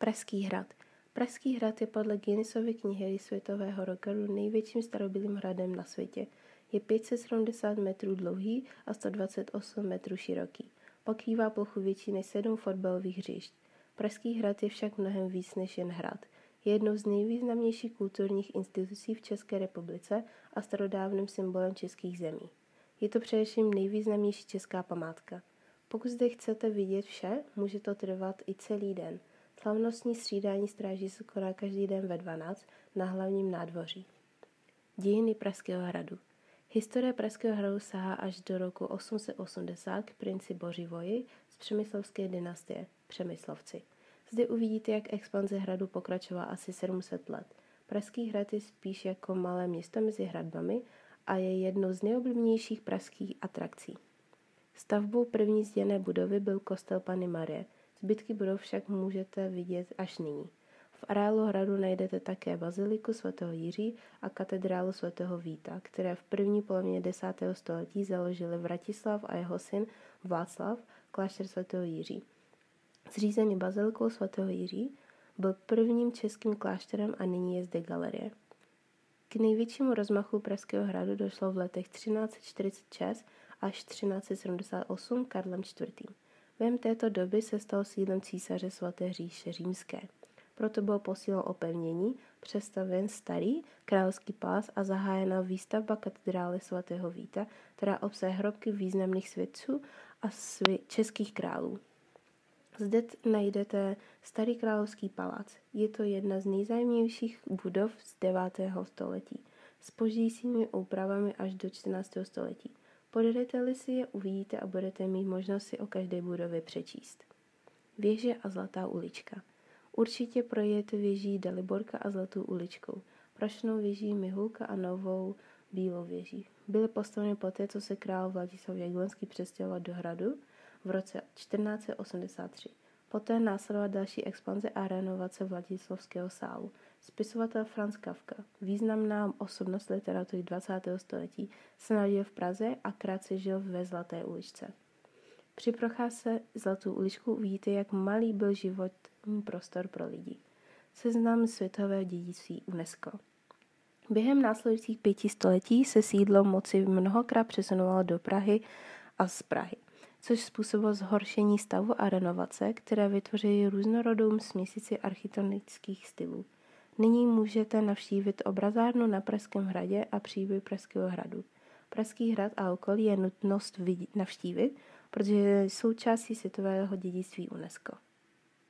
Pražský hrad. Pražský hrad je podle Guinnessovy knihy světového rekordu největším starobylým hradem na světě. Je 570 metrů dlouhý a 128 metrů široký. Pokrývá plochu větší než sedm fotbalových hřišť. Pražský hrad je však mnohem víc než jen hrad. Je jednou z nejvýznamnějších kulturních institucí v České republice a starodávným symbolem českých zemí. Je to především nejvýznamnější česká památka. Pokud zde chcete vidět vše, může to trvat i celý den. Slavnostní střídání stráží se koná každý den ve 12 na hlavním nádvoří. Dějiny Pražského hradu Historie Pražského hradu sahá až do roku 880 k princi Bořivoji z Přemyslovské dynastie, Přemyslovci. Zde uvidíte, jak expanze hradu pokračovala asi 700 let. Pražský hrad je spíš jako malé město mezi hradbami a je jednou z nejoblíbenějších pražských atrakcí. Stavbou první zděné budovy byl kostel Pany Marie. Zbytky budov však můžete vidět až nyní. V areálu hradu najdete také baziliku svatého Jiří a katedrálu svatého Víta, které v první polovině 10. století založili Vratislav a jeho syn Václav, klášter svatého Jiří. Zřízený bazilikou svatého Jiří byl prvním českým klášterem a nyní je zde galerie. K největšímu rozmachu Pražského hradu došlo v letech 1346 až 1378 Karlem IV. Během této doby se stal sídlem císaře svaté říše římské. Proto byl posílen opevnění, přestaven starý královský pás a zahájena výstavba katedrály svatého Víta, která obsahuje hrobky významných svědců a svě- českých králů. Zde najdete Starý královský palác. Je to jedna z nejzajímavějších budov z 9. století s pozdějšími úpravami až do 14. století. Podjedete-li si je, uvidíte a budete mít možnost si o každé budově přečíst. Věže a Zlatá ulička. Určitě projete věží Daliborka a Zlatou uličkou, prašnou věží Mihulka a Novou Bílou věží. Byly postaveny poté, co se král Vladislav Jagiellonský přestěhoval do hradu v roce 1483. Poté následovala další expanze a renovace Vladislavského sálu. Spisovatel Franz Kafka, významná osobnost literatury 20. století, se narodil v Praze a krátce žil ve Zlaté uličce. Při procházce Zlatou uličku uvidíte, jak malý byl životní prostor pro lidi. Seznam světového dědictví UNESCO. Během následujících pěti století se sídlo moci mnohokrát přesunovalo do Prahy a z Prahy což způsobilo zhoršení stavu a renovace, které vytvořily různorodou směsici architektonických stylů. Nyní můžete navštívit obrazárnu na Pražském hradě a příběh Pražského hradu. Pražský hrad a okolí je nutnost navštívit, protože je součástí světového dědictví UNESCO.